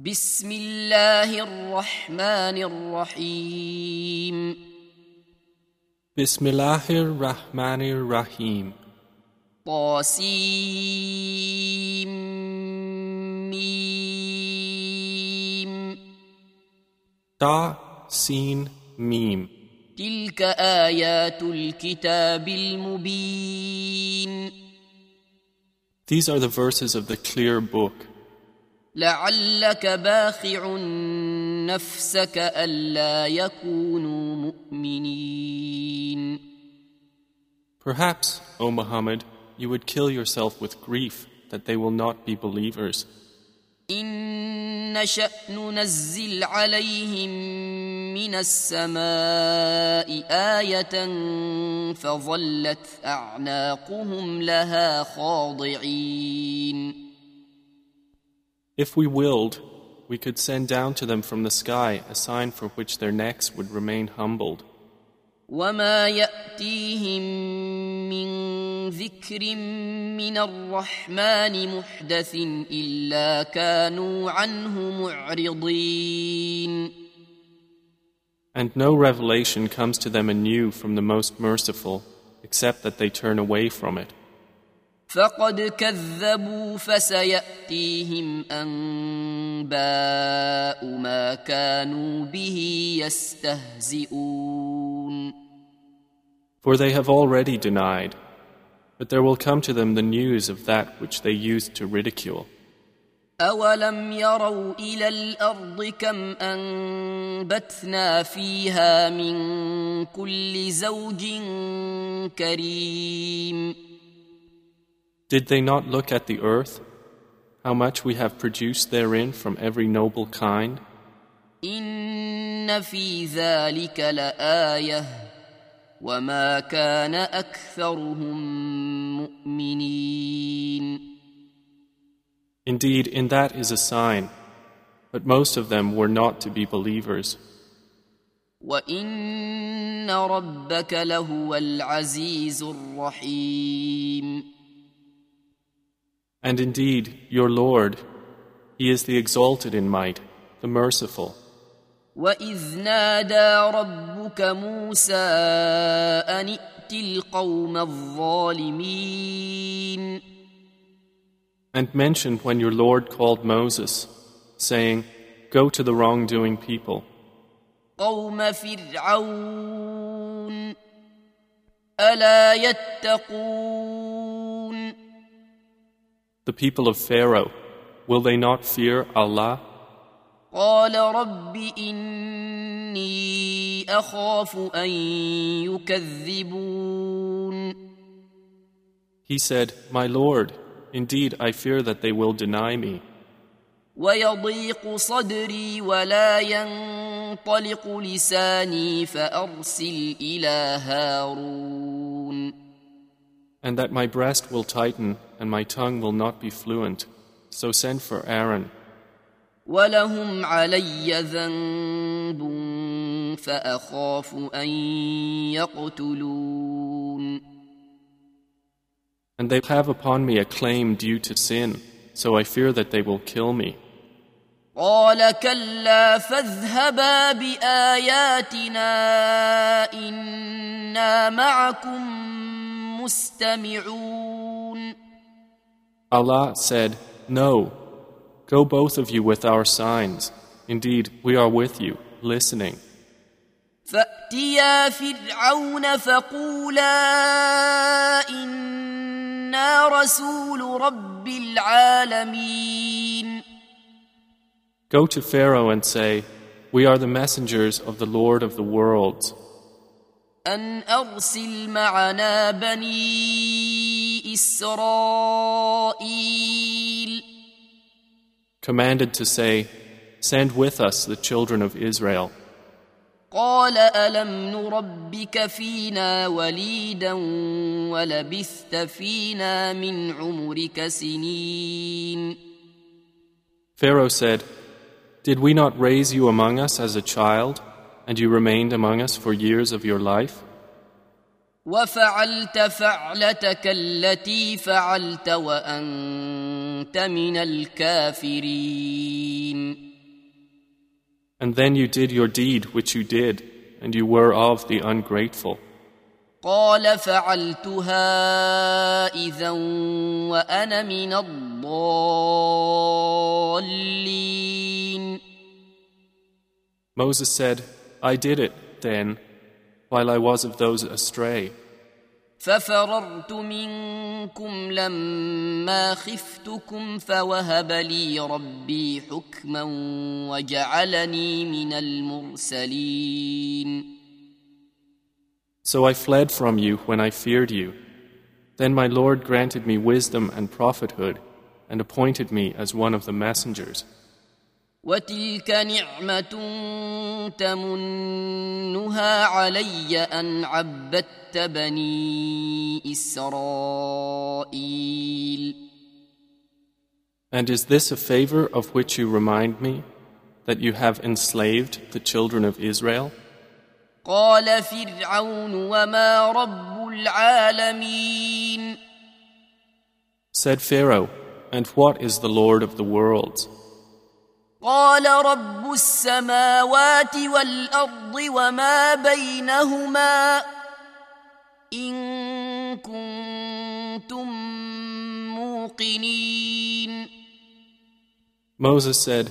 بسم الله الرحمن الرحيم بسم الله الرحمن الرحيم طاسيم ميم تا سين ميم تلك آيات الكتاب المبين These are the verses of the clear book. لعلك باخع نفسك ألا يكونوا مؤمنين Perhaps, O Muhammad, you would kill yourself with grief that they will not be believers. إن نشأ ننزل عليهم من السماء آية فظلت أعناقهم لها خاضعين If we willed, we could send down to them from the sky a sign for which their necks would remain humbled. وما يأتيهم من ذكر من الرحمن محدث إلا كانوا عنه معرضين And no revelation comes to them anew from the Most Merciful, except that they turn away from it. فقد كذبوا فسيأتيهم أنباء ما كانوا به يستهزئون For they have already denied, but there will come to them the news of that which they used to ridicule. أولم يروا إلى الأرض كم أنبتنا فيها من كل زوج كريم Did they not look at the earth, how much we have produced therein from every noble kind? إن في ذلك لآية وما كان أكثرهم مؤمنين Indeed, in that is a sign, but most of them were not to be believers. وإن ربك لهو العزيز الرحيم And indeed, your Lord, He is the exalted in might, the merciful. وإذ نادى ربك موسى أن ائت القوم الظالمين And mention when your Lord called Moses, saying, Go to the wrongdoing people, قوم فرعون ألا يتقون the people of Pharaoh. Will they not fear Allah? قال رب إني أخاف أن يكذبون He said, My Lord, indeed I fear that they will deny me. ويضيق صدري ولا ينطلق لساني فأرسل إلى هارون and that my breast will tighten and my tongue will not be fluent. So send for Aaron, ولهم علي ذنب فأخاف أن يقتلون and they have upon me a claim due to sin, so I fear that they will kill me. قال كلا فاذهبا بآياتنا إنا معكم مستمعون Allah said, No, go both of you with our signs. Indeed, we are with you, listening. فأتيا فرعون فقولا إنا رسول رب العالمين Go to Pharaoh and say, We are the messengers of the Lord of the worlds. أن أرسل معنا بني إسرائيل Commanded to say, Send with us the children of Israel. قال ألم نربك فينا وليدا ولبثت فينا من عمرك سنين Pharaoh said, Did we not raise you among us as a child, and you remained among us for years of your life? وفعلت فعلتك التي فعلت وأنت من الكافرين And then you did your deed which you did, and you were of the ungrateful. قال فعلتها إذا وأنا من الضالين Moses said, I did it then, while I was of those astray. ففررت منكم لما خفتكم فوهب لي ربي حكما وجعلني من المرسلين So I fled from you when I feared you. Then my Lord granted me wisdom and prophethood and appointed me as one of the messengers. وتلك نعمة تمنها علي أن عبدت بني إسرائيل And is this a favor of which you remind me, that you have enslaved the children of Israel? قال فرعون وما رب العالمين Said Pharaoh, And what is the Lord of the worlds? قال رب السماوات والأرض وما بينهما إن كنتم موقنين Moses said,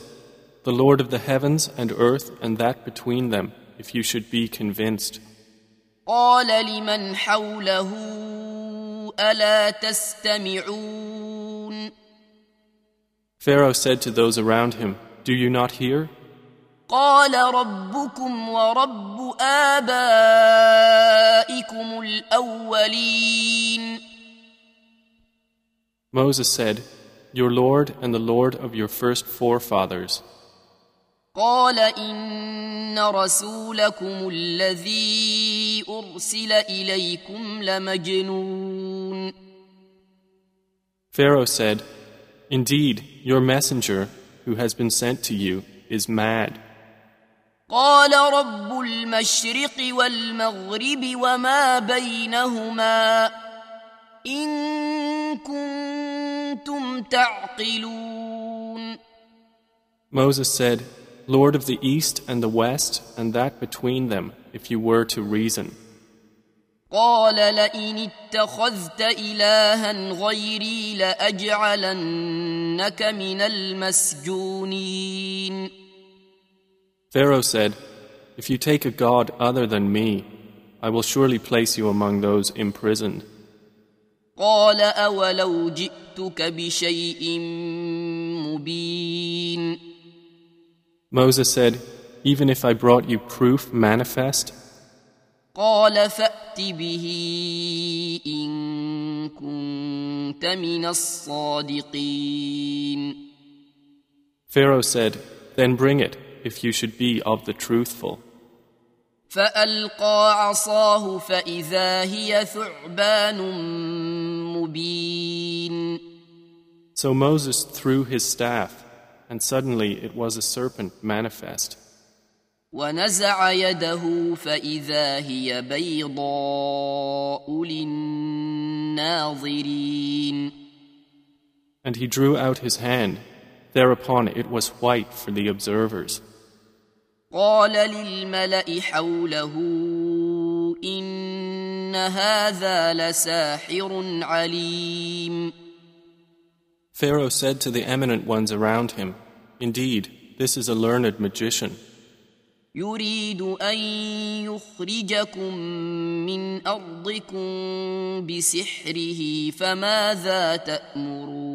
The Lord of the heavens and earth and that between them, if you should be convinced. قال لمن حوله ألا تستمعون Pharaoh said to those around him, Do you not hear? قال ربكم ورب آبائكم الأولين Moses said, Your Lord and the Lord of your first forefathers. قال إن رسولكم الذي أرسل إليكم لمجنون Pharaoh said, Indeed, your messenger, who has been sent to you, is mad. قال رب المشرق والمغرب وما بينهما إن كنتم تعقلون Moses said, Lord of the east and the west and that between them, if you were to reason. قال لئن اتخذت إلها غيري لأجعلنك من المسجونين Pharaoh said, If you take a god other than me, I will surely place you among those imprisoned. قال أولو جئتك بشيء مبين Moses said, Even if I brought you proof manifest, قال فأت به إن كنت من الصادقين Pharaoh said, Then bring it, if you should be of the truthful. فألقى عصاه فإذا هي ثعبان مبين So Moses threw his staff, and suddenly it was a serpent manifest. ونزع يده فإذا هي بيضاء للناظرين And he drew out his hand. Thereupon it was white for the observers. قال للملأ حوله إن هذا لساحر عليم Pharaoh said to the eminent ones around him, Indeed, this is a learned magician. يريد أن يخرجكم من أرضكم بسحره فماذا تأمرون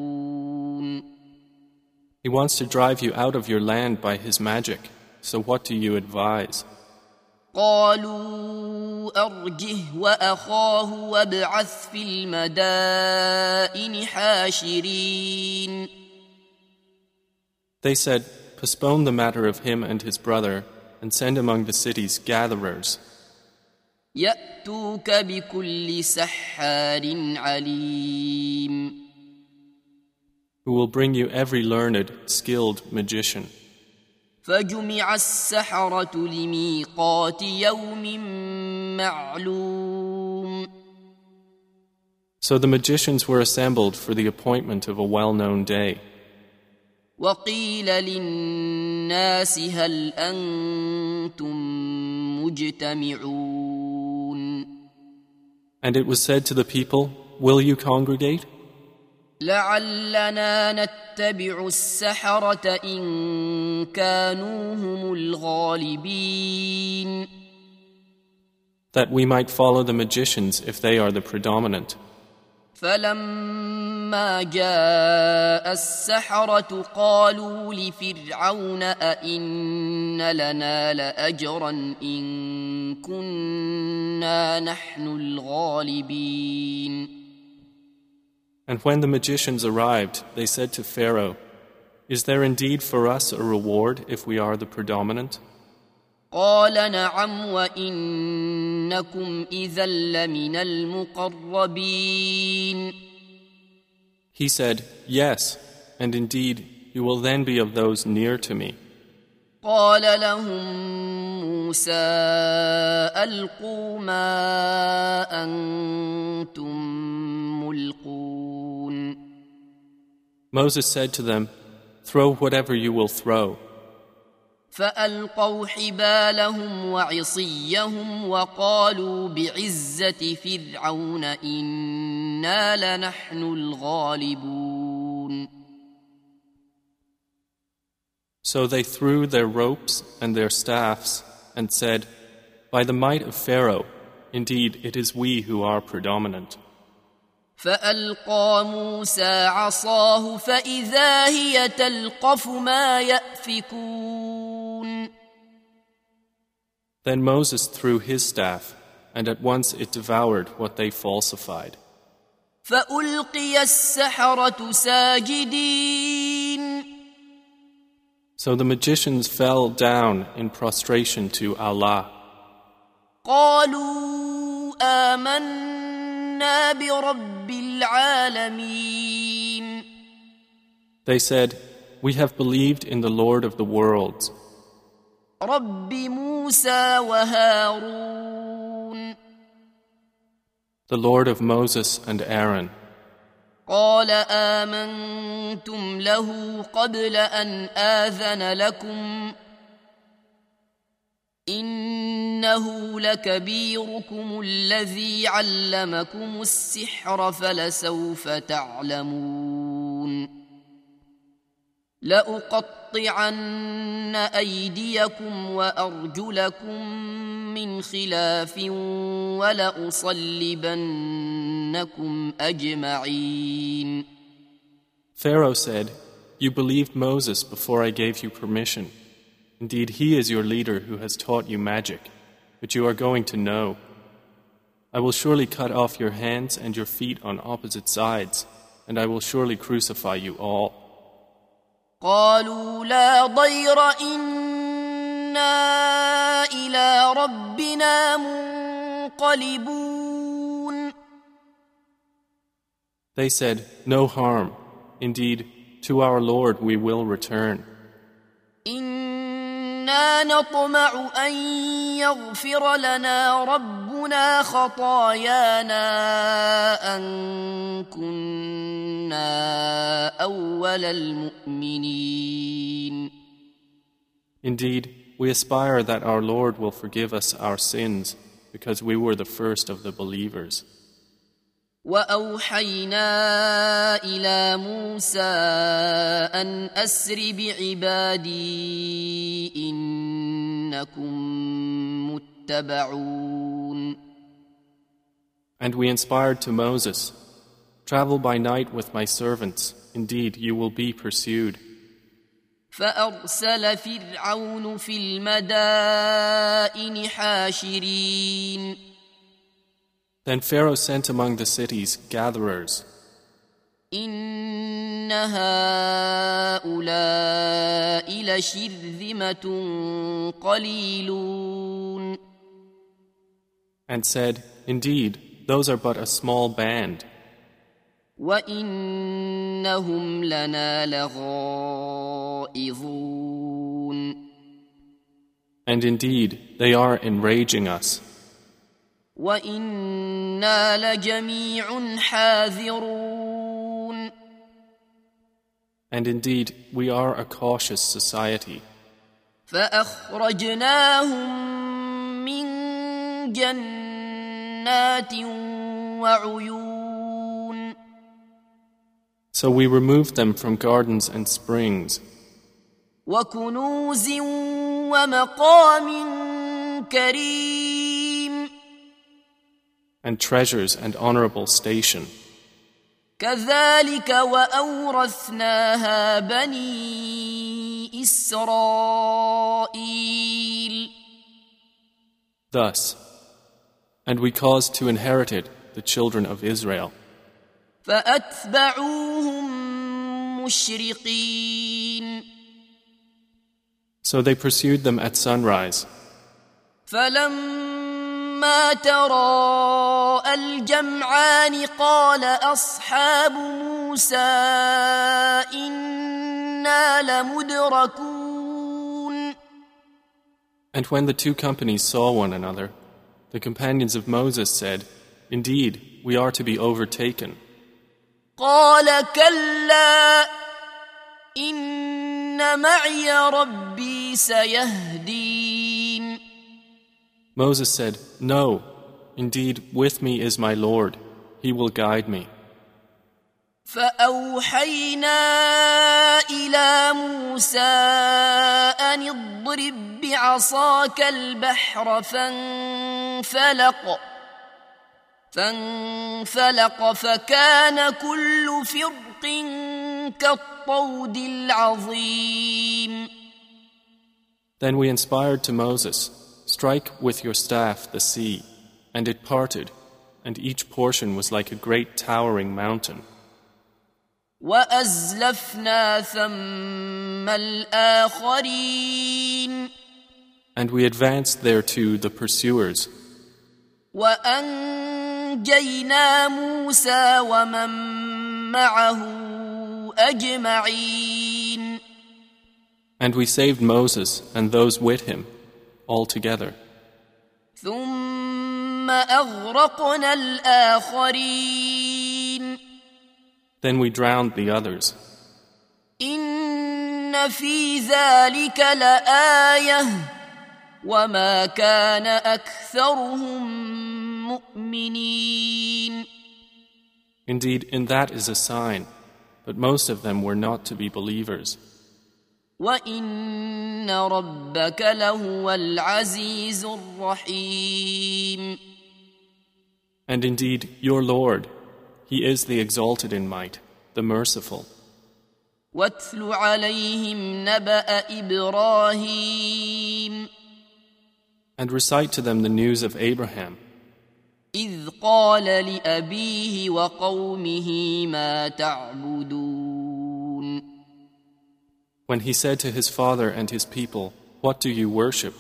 He wants to drive you out of your land by his magic. So what do you advise? قالوا أرجه وأخاه وابعث في المدائن حاشرين They said, Postpone the matter of him and his brother, and send among the cities gatherers, يأتوك بكل سحار عليم who will bring you every learned, skilled magician. فجمع السحرة لميقات يوم معلوم So the magicians were assembled for the appointment of a well known day. وقيل للناس للناس هل أنتم مجتمعون And it was said to the people, Will you congregate? لعلنا نتبع السحرة إن كانوا هم الغالبين That we might follow the magicians if they are the predominant. فلما جاء السحرة قالوا لفرعون أئن لنا لأجرا إن كنا نحن الغالبين And when the magicians arrived, they said to Pharaoh, Is there indeed for us a reward if we are the predominant? قال نعم وإنكم إذا لمن المقربين He said, Yes, and indeed, you will then be of those near to me. قال لهم موسى ألقوا ما أنتم ملقون Moses said to them, Throw whatever you will throw. فألقوا حبالهم وعصيهم وقالوا بعزة فرعون إنا لنحن الغالبون So they threw their ropes and their staffs and said, By the might of Pharaoh, indeed it is we who are predominant. فألقى موسى عصاه فإذا هي تلقف ما يأفكون Then Moses threw his staff, and at once it devoured what they falsified. So the magicians fell down in prostration to Allah. They said, We have believed in the Lord of the worlds. رب موسى وهارون. The Lord of Moses and Aaron. قال آمنتم له قبل أن آذن لكم. إنه لكبيركم الذي علمكم السحر فلسوف تعلمون. لأقطعن أيديكم وأرجلكم من خلاف ولأصلبنكم أجمعين Pharaoh said, You believed Moses before I gave you permission. Indeed, he is your leader who has taught you magic, but you are going to know. I will surely cut off your hands and your feet on opposite sides, and I will surely crucify you all. قالوا لا ضير إنا إلى ربنا منقلبون They said, No harm. Indeed, to our Lord we will return. إنا نطمع أن يغفر لنا ربنا خطايانا أن كنا أول المؤمنين Indeed, we aspire that our Lord will forgive us our sins because we were the first of the believers. واوحينا الى موسى ان اسر بعبادي انكم متبعون And we inspired to Moses, Travel by night with my servants, indeed you will be pursued. فارسل فرعون في المدائن حاشرين Then Pharaoh sent among the cities gatherers. ان هؤلاء لشرذمه قليلون and said, Indeed, those are but a small band, وانهم لنا لغائظون and indeed they are enraging us, وأنا لجميع حاذرون and indeed we are a cautious society. فأخرجناهم من جنات وعيون So we removed them from gardens and springs وكنوز ومقام كريم and treasures and honorable station. كذلك وأورثناها بني إسرائيل Thus, and we caused to inherit it the children of Israel. فأتبعوهم مشرقين So they pursued them at sunrise. فلما تراءى الجمعان قال أصحاب موسى إنا لمدركون And when the two companies saw one another, the companions of Moses said, Indeed, we are to be overtaken. قال كلا إن معي ربي سيهدين Moses said, No, indeed, with me is my Lord. He will guide me. فأوحينا إلى موسى أن اضرب بعصاك البحر فانفلق فانفلق فكان كل فرق كالطود العظيم Then we inspired to Moses, Strike with your staff the sea, and it parted, and each portion was like a great towering mountain. وأزلفنا ثم الآخرين And we advanced thereto the pursuers, وأنجينا موسى ومن معه أجمعين and we saved Moses and those with him altogether. ثم أغرقنا الآخرين Then we drowned the others. إن في ذلك لآية وما كان أكثرهم مؤمنين Indeed, in that is a sign, but most of them were not to be believers. وإن ربك لهو العزيز الرحيم And indeed, your Lord, He is the exalted in might, the merciful. واتل عليهم نبأ إبراهيم And recite to them the news of Abraham, إذ قال لأبيه وقومه ما تعبدون when he said to his father and his people, What do you worship?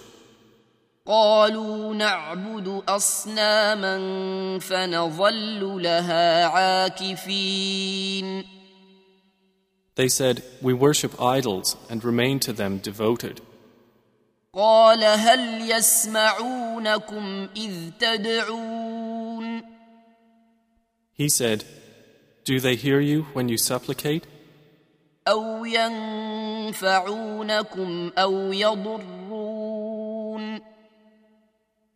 قالوا نعبد أصناما فنظل لها عاكفين They said, We worship idols and remain to them devoted. قال هل يسمعونكم إذ تدعون He said, Do they hear you when you supplicate? أو ينفعونكم أو يضرون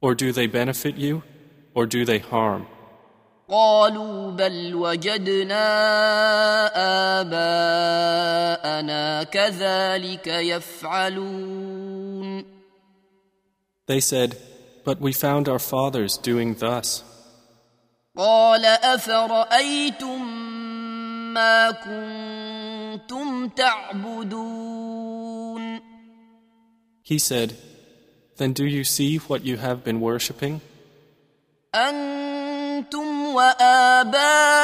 Or do they benefit you? Or do they harm? قالوا بل وجدنا آباءنا كذلك يفعلون They said, But we found our fathers doing thus. قال أفرأيتم ما كنتم تعبدون He said, Then do you see what you have been worshipping? أنتم وآباؤكم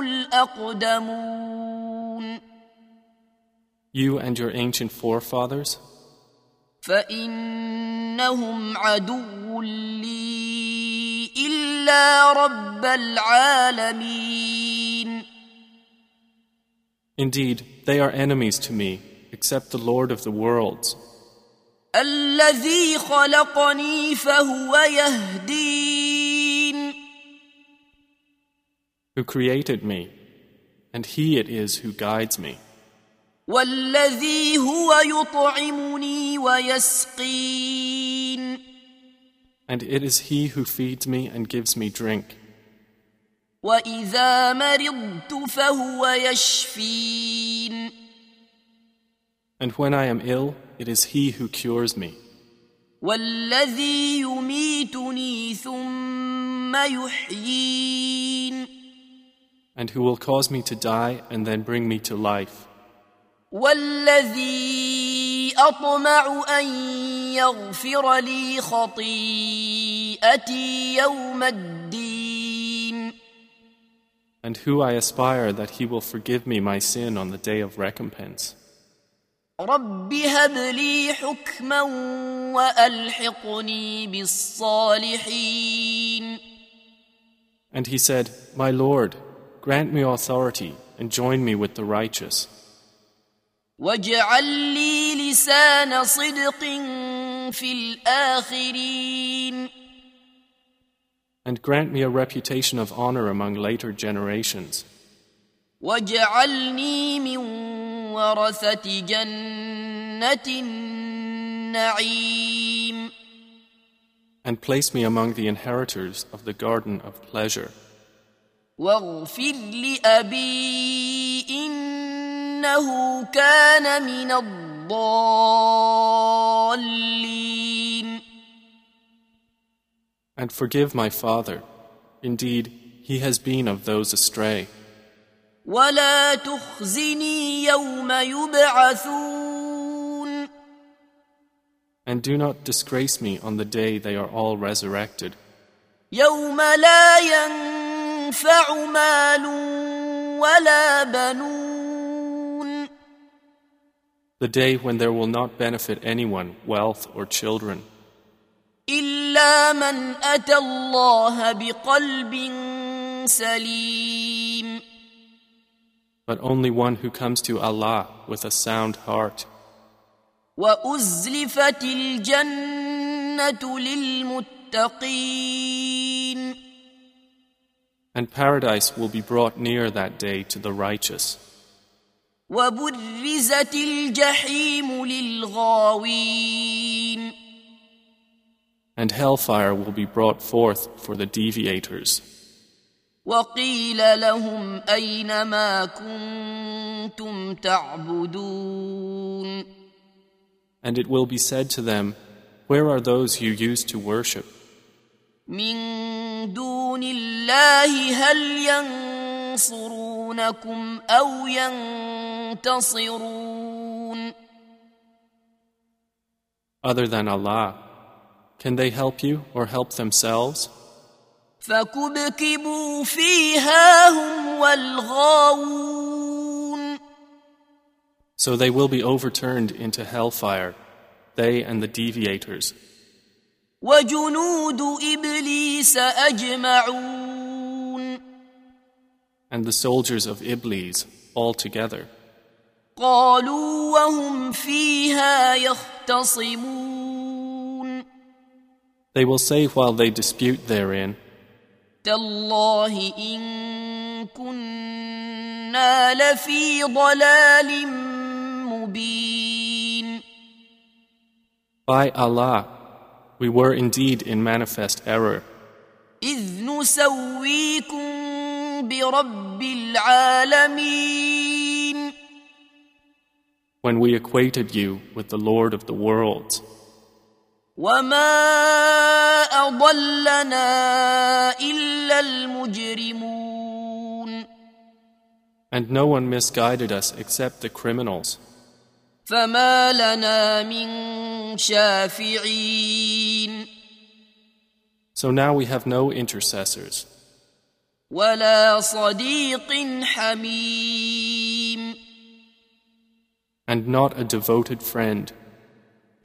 الأقدمون You and your ancient forefathers? فإنهم عدو لي إلا رب العالمين Indeed, they are enemies to me, except the Lord of the worlds, الذي خلقني فهو يهدين who created me, and He it is who guides me. والذي هو يطعمني ويسقين And it is He who feeds me and gives me drink. واذا مرضت فهو يشفين And when I am ill, it is He who cures me. والذي يميتني ثم يحيين And who will cause me to die and then bring me to life. والذي اطمع ان يغفر لي خطيئتي يوم الدين And who I aspire that He will forgive me my sin on the day of recompense. رب هب لي حكما والحقني بالصالحين And he said, My Lord, grant me authority and join me with the righteous. واجعل لي لسان صدق في الاخرين And grant me a reputation of honor among later generations. واجعلني من ورثه جنه النعيم And place me among the inheritors of the garden of pleasure. واغفر لابي انه كان من الضالين And forgive my father. Indeed, he has been of those astray. ولا تخزني يوم يبعثون And do not disgrace me on the day they are all resurrected, يوم لا ينفع مال ولا بنون the day when there will not benefit anyone wealth or children, الا من اتى الله بقلب سليم but only one who comes to Allah with a sound heart. وازلفت الجنه للمتقين And paradise will be brought near that day to the righteous, وبرزت الجحيم للغاوين and hellfire will be brought forth for the deviators. وقيل لهم اين ما كنتم تعبدون And it will be said to them, Where are those you used to worship? من دون الله هل ينصرونكم او ينتصرون Other than Allah, can they help you or help themselves? فكبكبوا فيها هم والغاوون So they will be overturned into hellfire, they and the deviators, وجنود ابليس اجمعون and the soldiers of Iblis all together. قالوا وهم فيها يختصمون They will say while they dispute therein, تالله ان كنا لفي ضلال مبين By Allah, we were indeed in manifest error اذ نسويكم برب العالمين when we equated you with the Lord of the worlds. وما اضلنا الا المجرمون And no one misguided us except the criminals. فما لنا من شافعين So now we have no intercessors, ولا صديق حميم and not a devoted friend.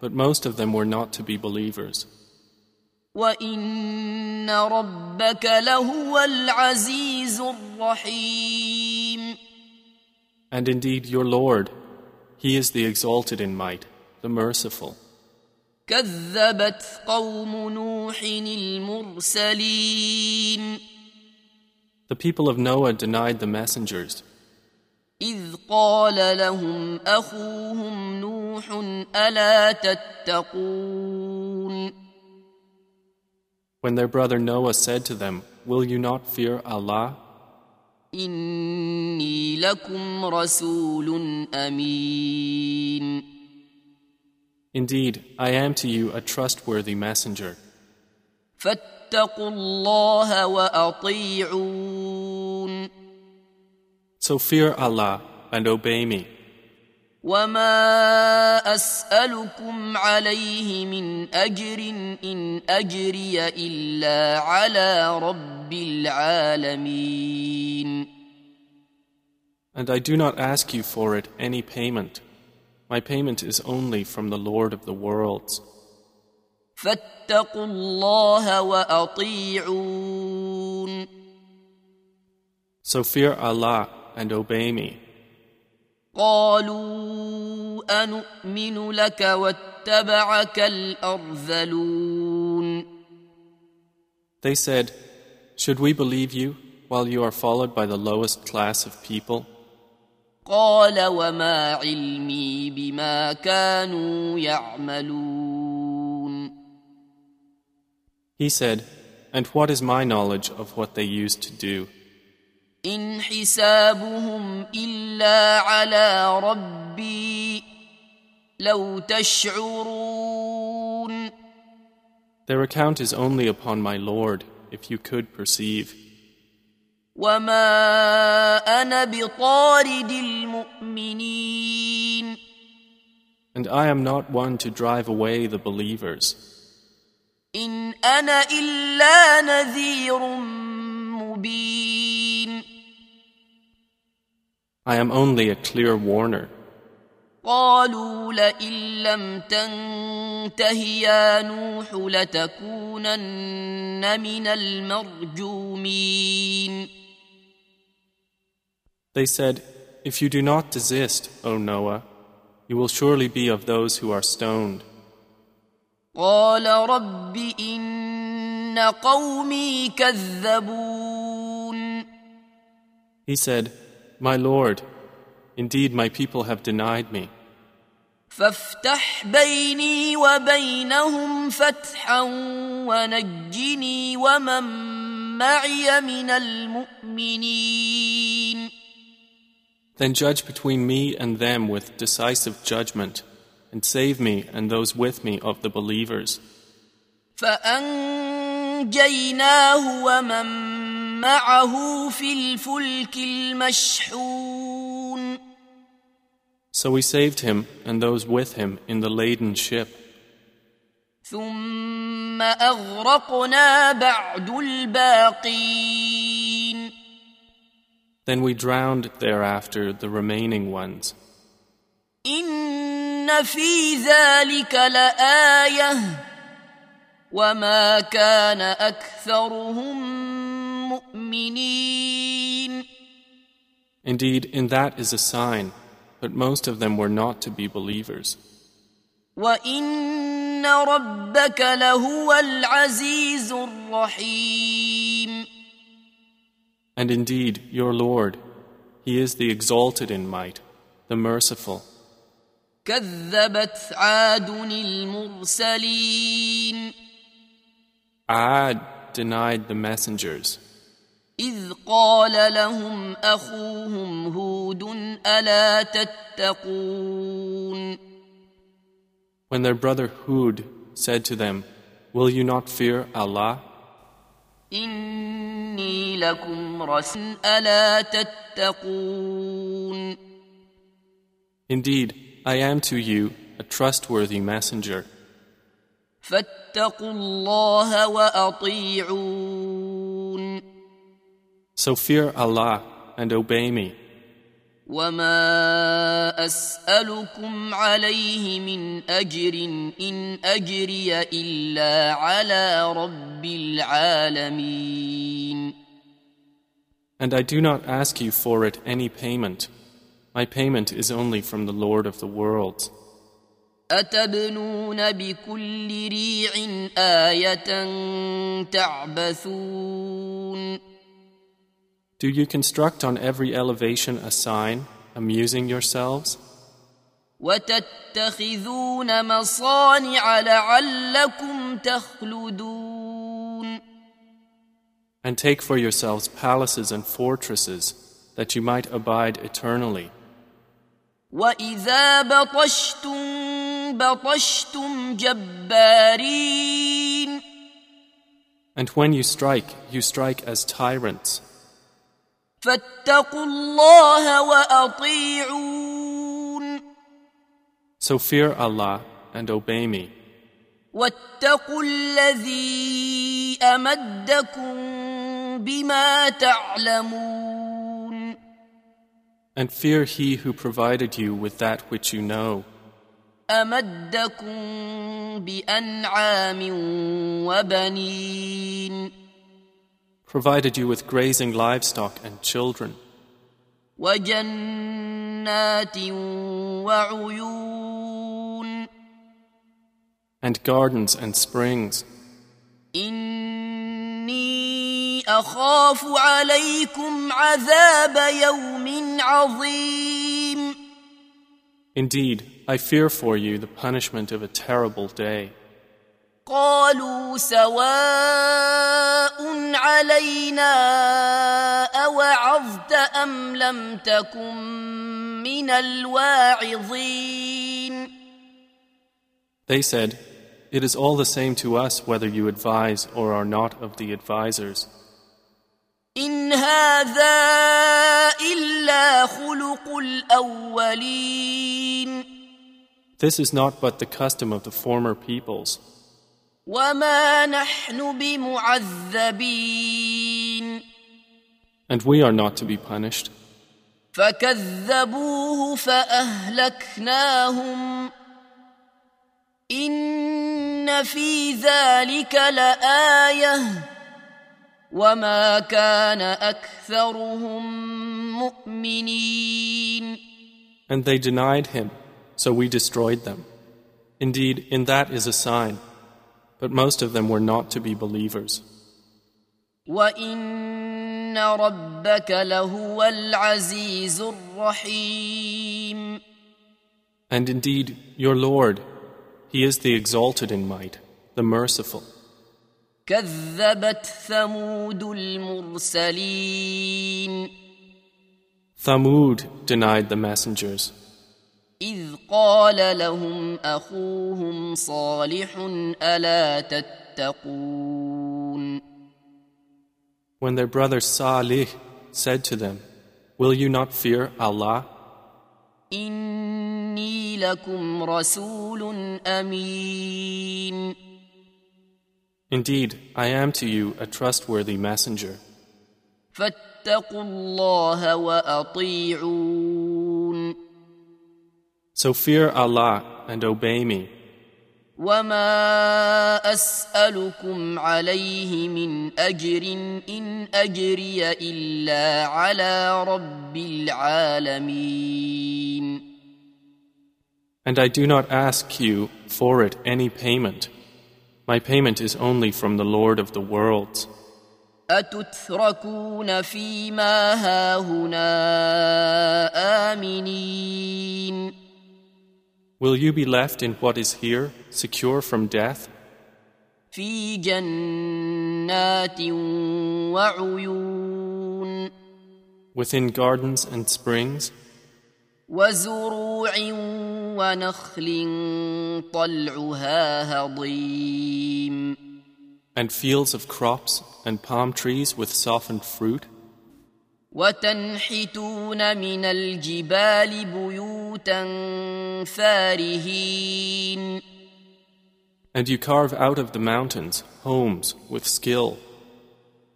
but most of them were not to be believers. And indeed, your Lord, He is the exalted in might, the merciful. The people of Noah denied the messengers. اذ قال لهم اخوهم نوح الا تتقون when their brother Noah said to them, Will you not fear Allah? إني لكم رسول أمين Indeed, I am to you a trustworthy messenger. فاتقوا الله وأطيعون So fear Allah and obey me. وما اسالكم عليه من اجر ان اجري الا على رب العالمين And I do not ask you for it any payment. My payment is only from the Lord of the worlds. فاتقوا الله واطيعون So fear Allah and obey me. قالوا انومن لك واتبعك الارذلون They said, Should we believe you while you are followed by the lowest class of people? قال وما علمي بما كانوا يعملون He said, And what is my knowledge of what they used to do? إن حسابهم إلا على ربي لو تشعرون Their account is only upon my Lord, if you could perceive. وما أنا بطارد المؤمنين And I am not one to drive away the believers. إن أنا إلا نذير مبين I am only a clear warner. قالوا لئن لم تنته يا نوح لتكونن من المرجومين They said, If you do not desist, O Noah, you will surely be of those who are stoned. قال رب إن قومي كذبون He said, My Lord, indeed my people have denied me. فافتح بيني وبينهم فتحا ونجني ومن معي من المؤمنين Then judge between me and them with decisive judgment, and save me and those with me of the believers. فأنجيناه ومن معه في الفلك المشحون So we saved him and those with him in the laden ship. ثم أغرقنا بعد الباقين Then we drowned thereafter the remaining ones. إن في ذلك لآية وما كان أكثرهم Indeed, in that is a sign, but most of them were not to be believers. وإن ربك لهو العزيز الرحيم And indeed, your Lord, He is the exalted in might, the merciful. كذبت عاد المرسلين Ad denied the messengers. إذ قال لهم أخوهم هود ألا تتقون When their brother Hud said to them, Will you not fear Allah? إني لكم رسول ألا تتقون Indeed, I am to you a trustworthy messenger. فاتقوا الله وأطيعون So fear Allah and obey me. وما اسالكم عليه من اجر ان اجري الا على رب العالمين And I do not ask you for it any payment. My payment is only from the Lord of the worlds. اتبنون بكل ريع ايه تعبثون Do you construct on every elevation a sign, amusing yourselves? وتتخذون مصانع لعلكم تخلدون And take for yourselves palaces and fortresses, that you might abide eternally. واذا بطشتم بطشتم جبارين And when you strike, you strike as tyrants. فاتقوا الله واطيعون So fear Allah and obey me. واتقوا الذي امدكم بما تعلمون And fear He who provided you with that which you know, امدكم بانعام وبنين provided you with grazing livestock and children. And gardens and springs. Indeed, I fear for you the punishment of a terrible day. قالوا سواء علينا اوعظت ام لم تكن من الواعظين They said, It is all the same to us whether you advise or are not of the advisers. ان هذا الا خلق الاولين This is not but the custom of the former peoples, وما نحن بمعذبين and we are not to be punished. فكذبوه فاهلكناهم ان في ذلك لايه وما كان اكثرهم مؤمنين And they denied him, so we destroyed them. Indeed, in that is a sign, but most of them were not to be believers. وان ربك لهو العزيز الرحيم And indeed, your Lord, He is the exalted in might, the merciful. كذبت ثمود المرسلين Thamud denied the messengers, اذ قال لهم اخوهم صالح الا تتقون when their brother Salih said to them, Will you not fear Allah? اني لكم رسول امين Indeed, I am to you a trustworthy messenger. فاتقوا الله واطيعون So fear Allah and obey me. وما اسالكم عليه من اجر ان اجري الا على رب العالمين And I do not ask you for it any payment. My payment is only from the Lord of the worlds. اتتركون فيما هاهنا امنين Will you be left in what is here, secure from death, في جنات وعيون within gardens and springs, وزروع ونخل طلعها هضيم and fields of crops and palm trees with softened fruit? وتنحتون من الجبال بيوتا فارهين And you carve out of the mountains homes with skill.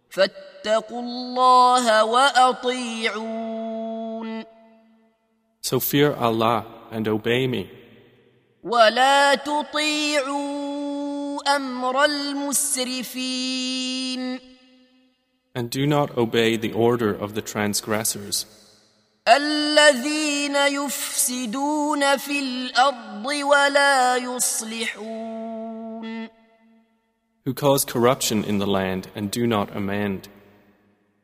فاتقوا الله وأطيعون So fear Allah and obey me. ولا تطيعوا أمر المسرفين And do not obey the order of the transgressors, الذين يفسدون في الارض ولا يصلحون who cause corruption in the land and do not amend.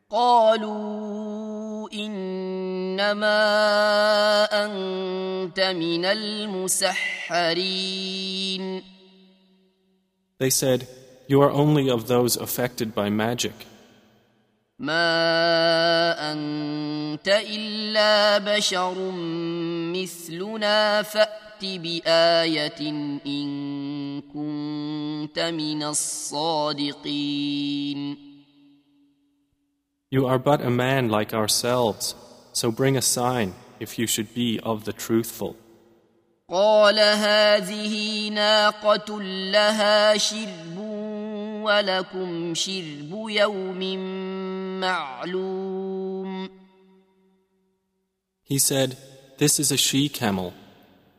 قالوا انما انت من المسحرين They said, You are only of those affected by magic. ما انت الا بشر مثلنا فات بايه ان كنت من الصادقين You are but a man like ourselves, so bring a sign if you should be of the truthful. قال هذه ناقه لها شرب ولكم شرب يوم معلوم He said, This is a she camel.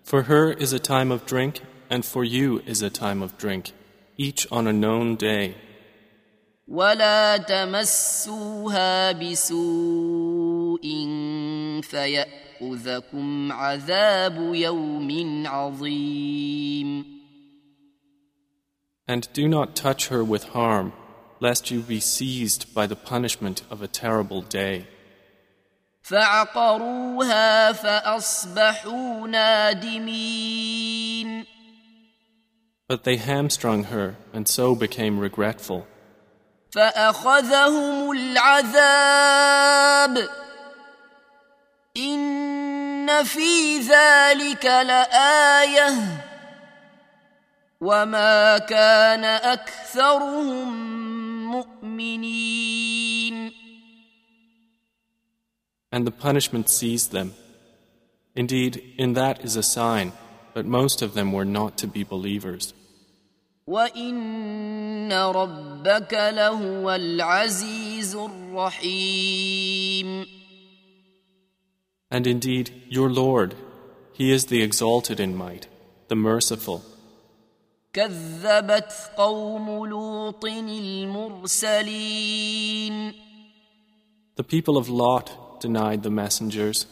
For her is a time of drink, and for you is a time of drink, each on a known day. ولا تمسوها بسوء فياخذكم عذاب يوم عظيم And do not touch her with harm, lest you be seized by the punishment of a terrible day. فعقروها فاصبحوا نادمين But they hamstrung her, and so became regretful. فاخذهم العذاب ان في ذلك لايه وما كان اكثرهم مؤمنين And the punishment seized them. Indeed, in that is a sign, but most of them were not to be believers. وان ربك لهو العزيز الرحيم And indeed, your Lord, He is the exalted in might, the merciful. كذبت قوم لوط المرسلين The people of Lot denied the messengers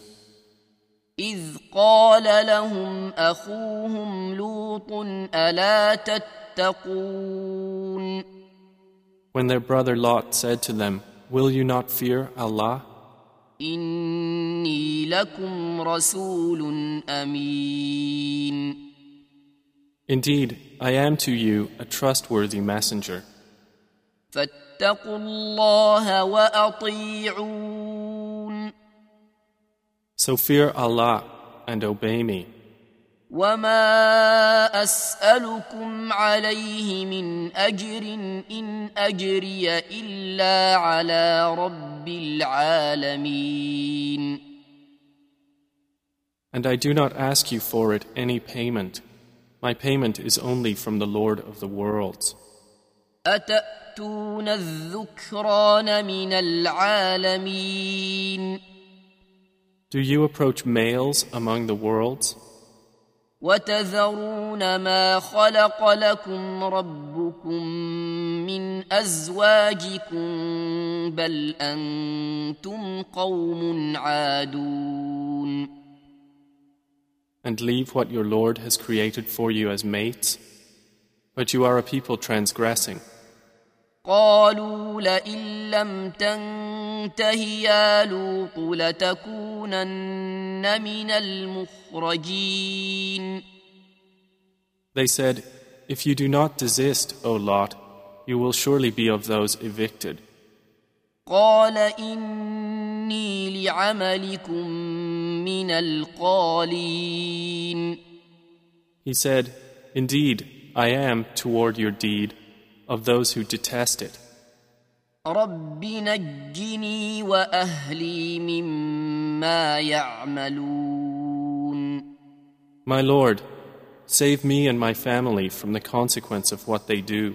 اذ قال لهم اخوهم لوط الا تتقون when their brother Lot said to them, Will you not fear Allah? اني لكم رسول امين Indeed, I am to you a trustworthy messenger. فاتقوا الله واطيعون So fear Allah and obey me. وما اسالكم عليه من اجر ان اجري الا على رب العالمين And I do not ask you for it any payment. My payment is only from the Lord of the worlds. اتاتون الذكران من العالمين Do you approach males among the worlds? وتذرون ما خلق لكم ربكم من ازواجكم بل انتم قوم عادون And leave what your Lord has created for you as mates? But you are a people transgressing. قالوا لئن لم تنته يا لوط لتكونن من المخرجين They said, If you do not desist, O Lot, you will surely be of those evicted. قال اني لعملكم من القالين He said, Indeed, I am, toward your deed, of those who detest it. رب نجني واهلي مما يعملون My Lord, save me and my family from the consequence of what they do.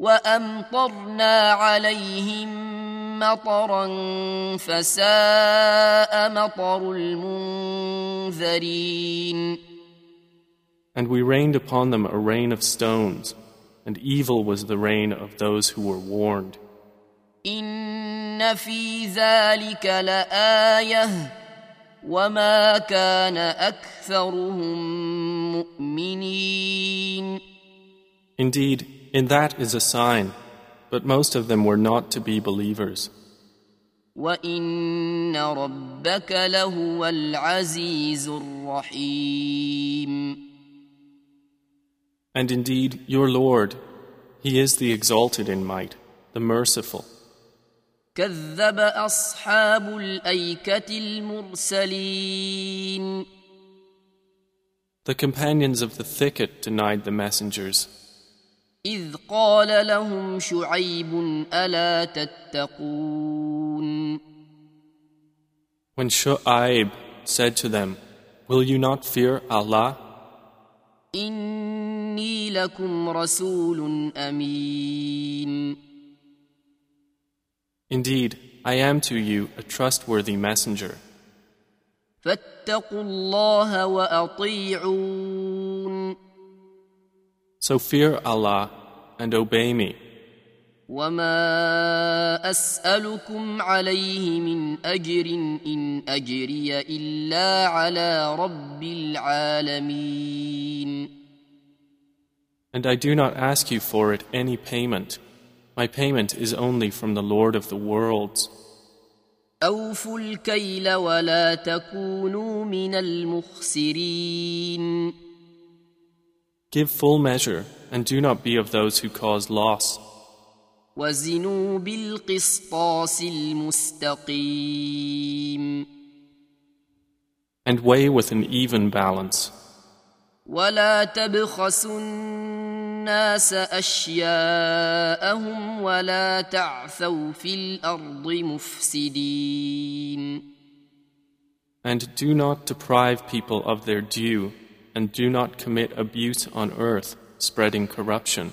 وأمطرنا عليهم مطرا فساء مطر المنذرين and we rained upon them a rain of stones, and evil was the rain of those who were warned. إن في ذلك لآية وما كان أكثرهم مؤمنين Indeed, in that is a sign, but most of them were not to be believers. وإن ربك لهو العزيز الرحيم And indeed, your Lord, He is the exalted in might, the merciful. كذب أصحاب الأيكة المرسلين The companions of the thicket denied the messengers. إذ قال لهم شعيب ألا تتقون When Shu'aib said to them, Will you not fear Allah? إني لكم رسول أمين Indeed, I am to you a trustworthy messenger. فاتقوا الله وأطيعون So fear Allah and obey me. وما أسألكم عليه من أجر إن أجري إلا على رب العالمين And I do not ask you for it any payment. My payment is only from the Lord of the worlds. أوفوا الكيل ولا تكونوا من المخسرين Give full measure and do not be of those who cause loss. وزنوا بالقسطاس المستقيم And weigh with an even balance. ولا تبخسوا الناس أشياءهم ولا تعثوا في الأرض مفسدين And do not deprive people of their due, and do not commit abuse on earth, spreading corruption.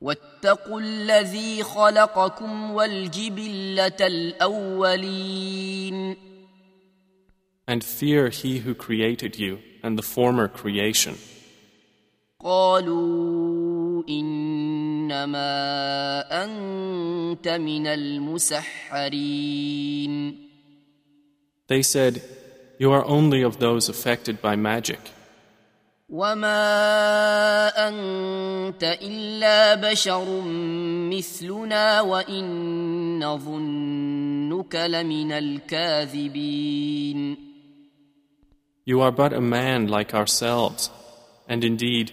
واتقوا الذي خلقكم والجبلة الأولين And fear he who created you and the former creation. قالوا إنما أنت من المسحرين They said, You are only of those affected by magic, وما أنت إلا بشر مثلنا وإن نظنك لمن الكاذبين You are but a man like ourselves, and indeed,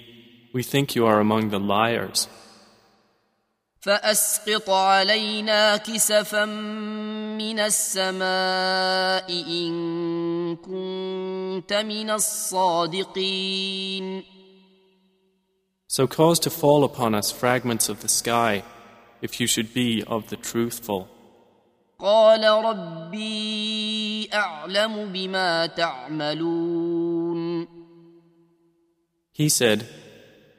we think you are among the liars. فأسقط علينا كسفا من السماء إن كنت من الصادقين So cause to fall upon us fragments of the sky, if you should be of the truthful. قال ربي أعلم بما تعملون He said,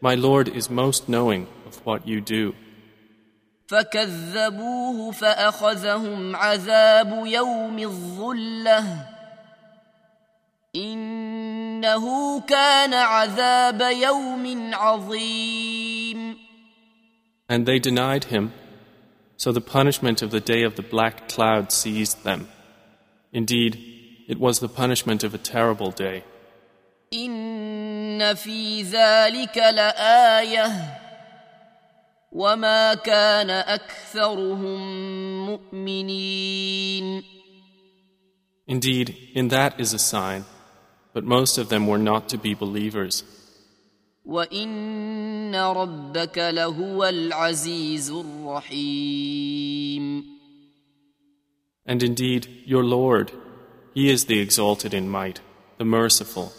My Lord is most knowing of what you do. فكذبوه فأخذهم عذاب يوم الظلة إنه كان عذاب يوم عظيم And they denied him, so the punishment of the day of the black cloud seized them. Indeed, it was the punishment of a terrible day. إن في ذلك لآية وما كان أكثرهم مؤمنين Indeed, in that is a sign, but most of them were not to be believers. وإن ربك لهو العزيز الرحيم And indeed, your Lord, He is the exalted in might, the merciful.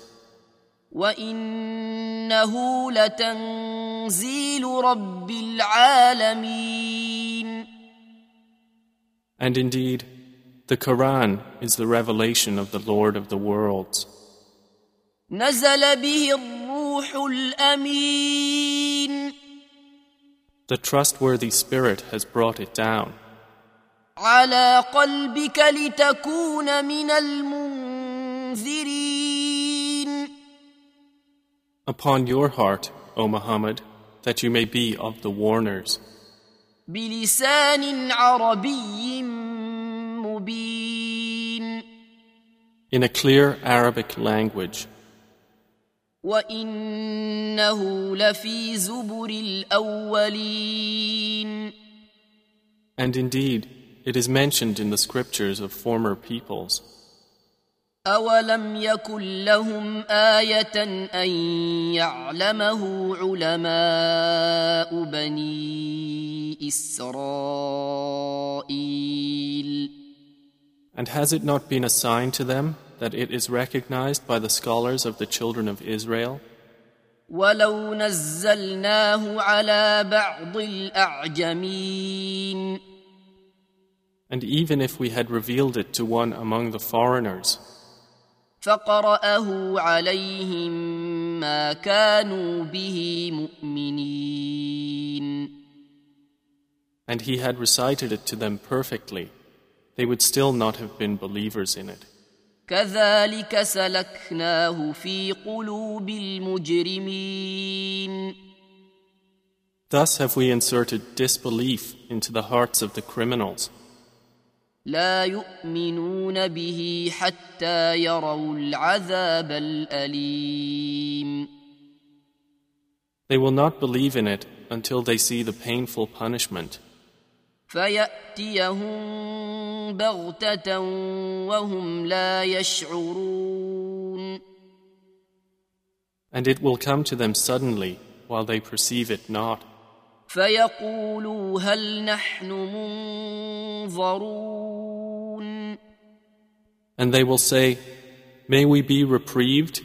وإنه لتنزيل رب العالمين And indeed, the Quran is the revelation of the Lord of the worlds. نزل به الروح الأمين The trustworthy Spirit has brought it down. على قلبك لتكون من المنذرين Upon your heart, O Muhammad, that you may be of the warners, بلسان عربي مبين in a clear Arabic language, وإنه لفي زبر الأولين and indeed, it is mentioned in the scriptures of former peoples. أولم يكن لهم آية أن يعلمه علماء بني إسرائيل And has it not been a sign to them that it is recognized by the scholars of the children of Israel? ولو نزلناه على بعض الأعجمين And even if we had revealed it to one among the foreigners, فقرأه عليهم ما كانوا به مؤمنين and he had recited it to them perfectly, they would still not have been believers in it. كذلك سلكناه في قلوب المجرمين Thus have we inserted disbelief into the hearts of the criminals. لا يؤمنون به حتى يروا العذاب الأليم They will not believe in it until they see the painful punishment, فيأتيهم بغتة وهم لا يشعرون and it will come to them suddenly while they perceive it not. فيقولوا هل نحن منظرون And they will say, May we be reprieved?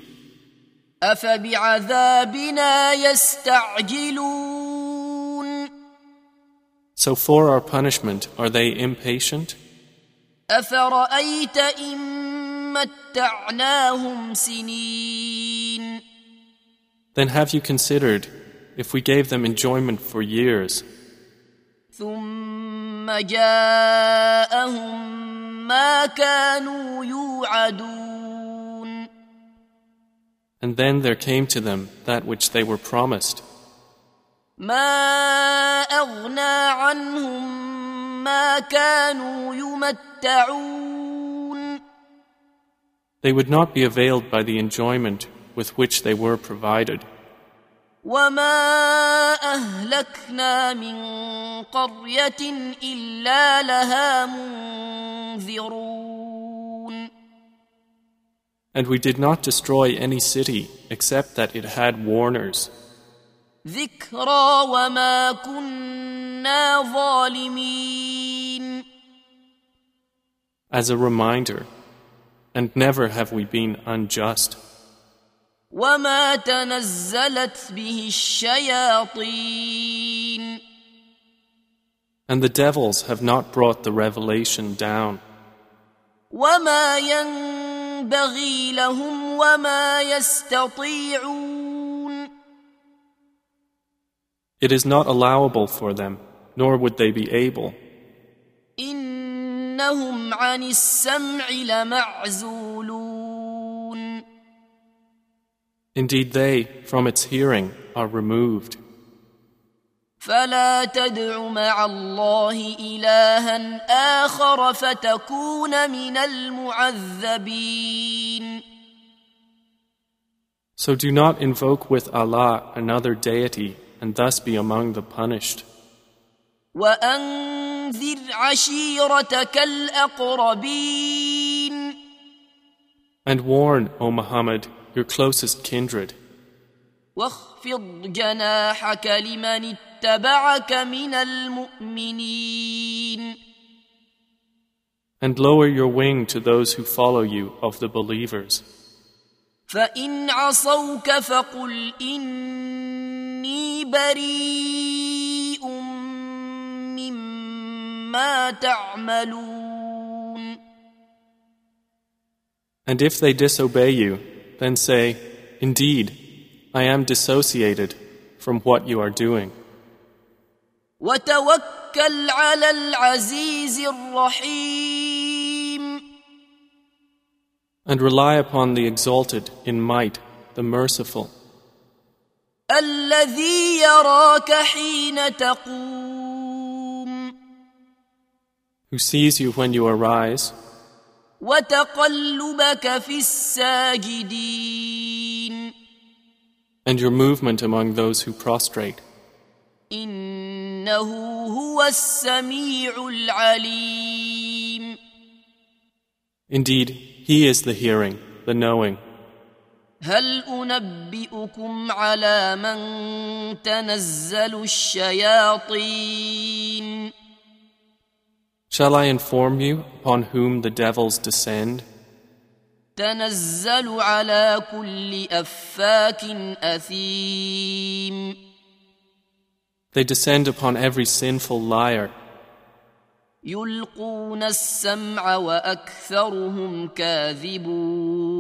أفبعذابنا يستعجلون So for our punishment, are they impatient? Then have you considered if we gave them enjoyment for years? And then there came to them that which they were promised. ما أغنى عنهم ما كانوا يمتعون They would not be availed by the enjoyment with which they were provided. وما أهلكنا من قرية إلا لها منذرون And we did not destroy any city except that it had warners, ذكرى وما كنا ظالمين as a reminder, and never have we been unjust. وما تنزلت به الشياطين And the devils have not brought the revelation down, وما ينبغي لهم وما يستطيعون It is not allowable for them, nor would they be able. إنهم عن السمع لمعزولون Indeed, they, from its hearing, are removed. فلا تدع مع الله إلها آخر فتكون من المعذبين So do not invoke with Allah another deity and thus be among the punished. وأنذر عشيرتك الأقربين And warn, O Muhammad, your closest kindred, واخفض جناحك لمن اتبعك من المؤمنين And lower your wing to those who follow you of the believers. فإن عصوك فقل إني بريء مما تعملون And if they disobey you, then say, Indeed, I am dissociated from what you are doing. وتوكل على العزيز الرحيم And rely upon the exalted in might, the merciful, الذي يراك حين تقوم who sees you when you arise وتقلبك في الساجدين and your movement among those who prostrate. إنه هو السميع العليم Indeed, He is the hearing, the knowing. هل أنبئكم على من تنزل الشياطين Shall I inform you upon whom the devils descend? تنزل على كل أفاك أثيم They descend upon every sinful liar. يلقون السمع وأكثرهم كاذبون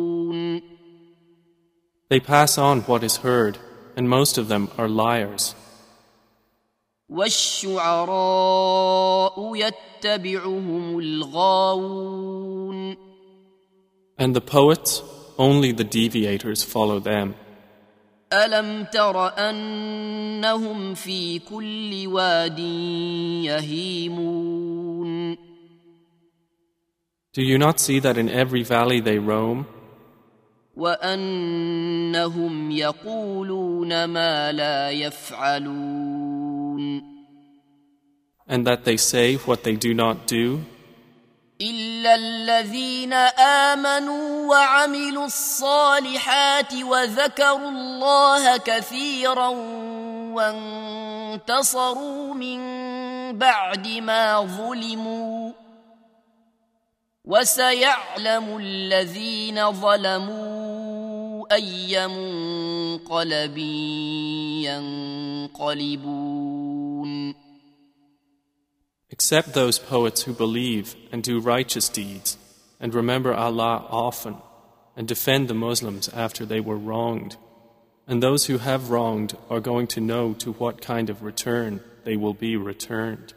They pass on what is heard, and most of them are liars. والشعراء يتبعهم الغاوون And the poets, only the deviators follow them. ألم تر أنهم في كل واد يهيمون Do you not see that in every valley they roam, وأنهم يقولون ما لا يفعلون and that they say what they do not do? إلا الذين آمنوا وعملوا الصالحات وذكروا الله كثيرا وانتصروا من بعد ما ظلموا وسيعلم الذين ظلموا أي منقلب ينقلبون Except those poets who believe and do righteous deeds, and remember Allah often, and defend the Muslims after they were wronged. And those who have wronged are going to know to what kind of return they will be returned.